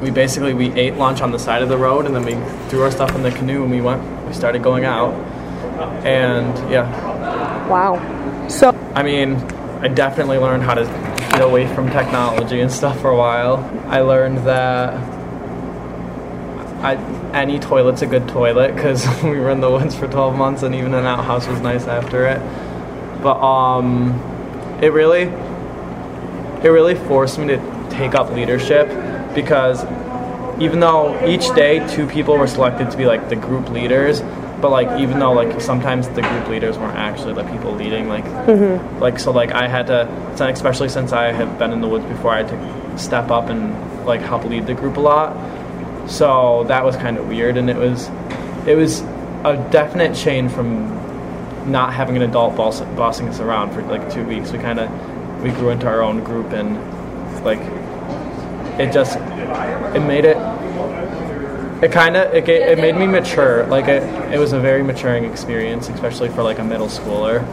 we basically we ate lunch on the side of the road and then we threw our stuff in the canoe and we went we started going out. And yeah. Wow. So, i mean i definitely learned how to get away from technology and stuff for a while. I learned that I, any toilet's a good toilet because we were in the woods for 12 months and even an outhouse was nice after it. But um it really it really forced me to take up leadership because even though each day two people were selected to be like the group leaders but like even though like sometimes the group leaders weren't actually the people leading like mm-hmm. like so like i had to especially since i have been in the woods before i had to step up and like help lead the group a lot. So that was kind of weird and it was it was a definite change from not having an adult boss, bossing us around for like two weeks. We kind of we grew into our own group and like it just it made it it kind of it, it made me mature. Like it, it was a very maturing experience especially for like a middle schooler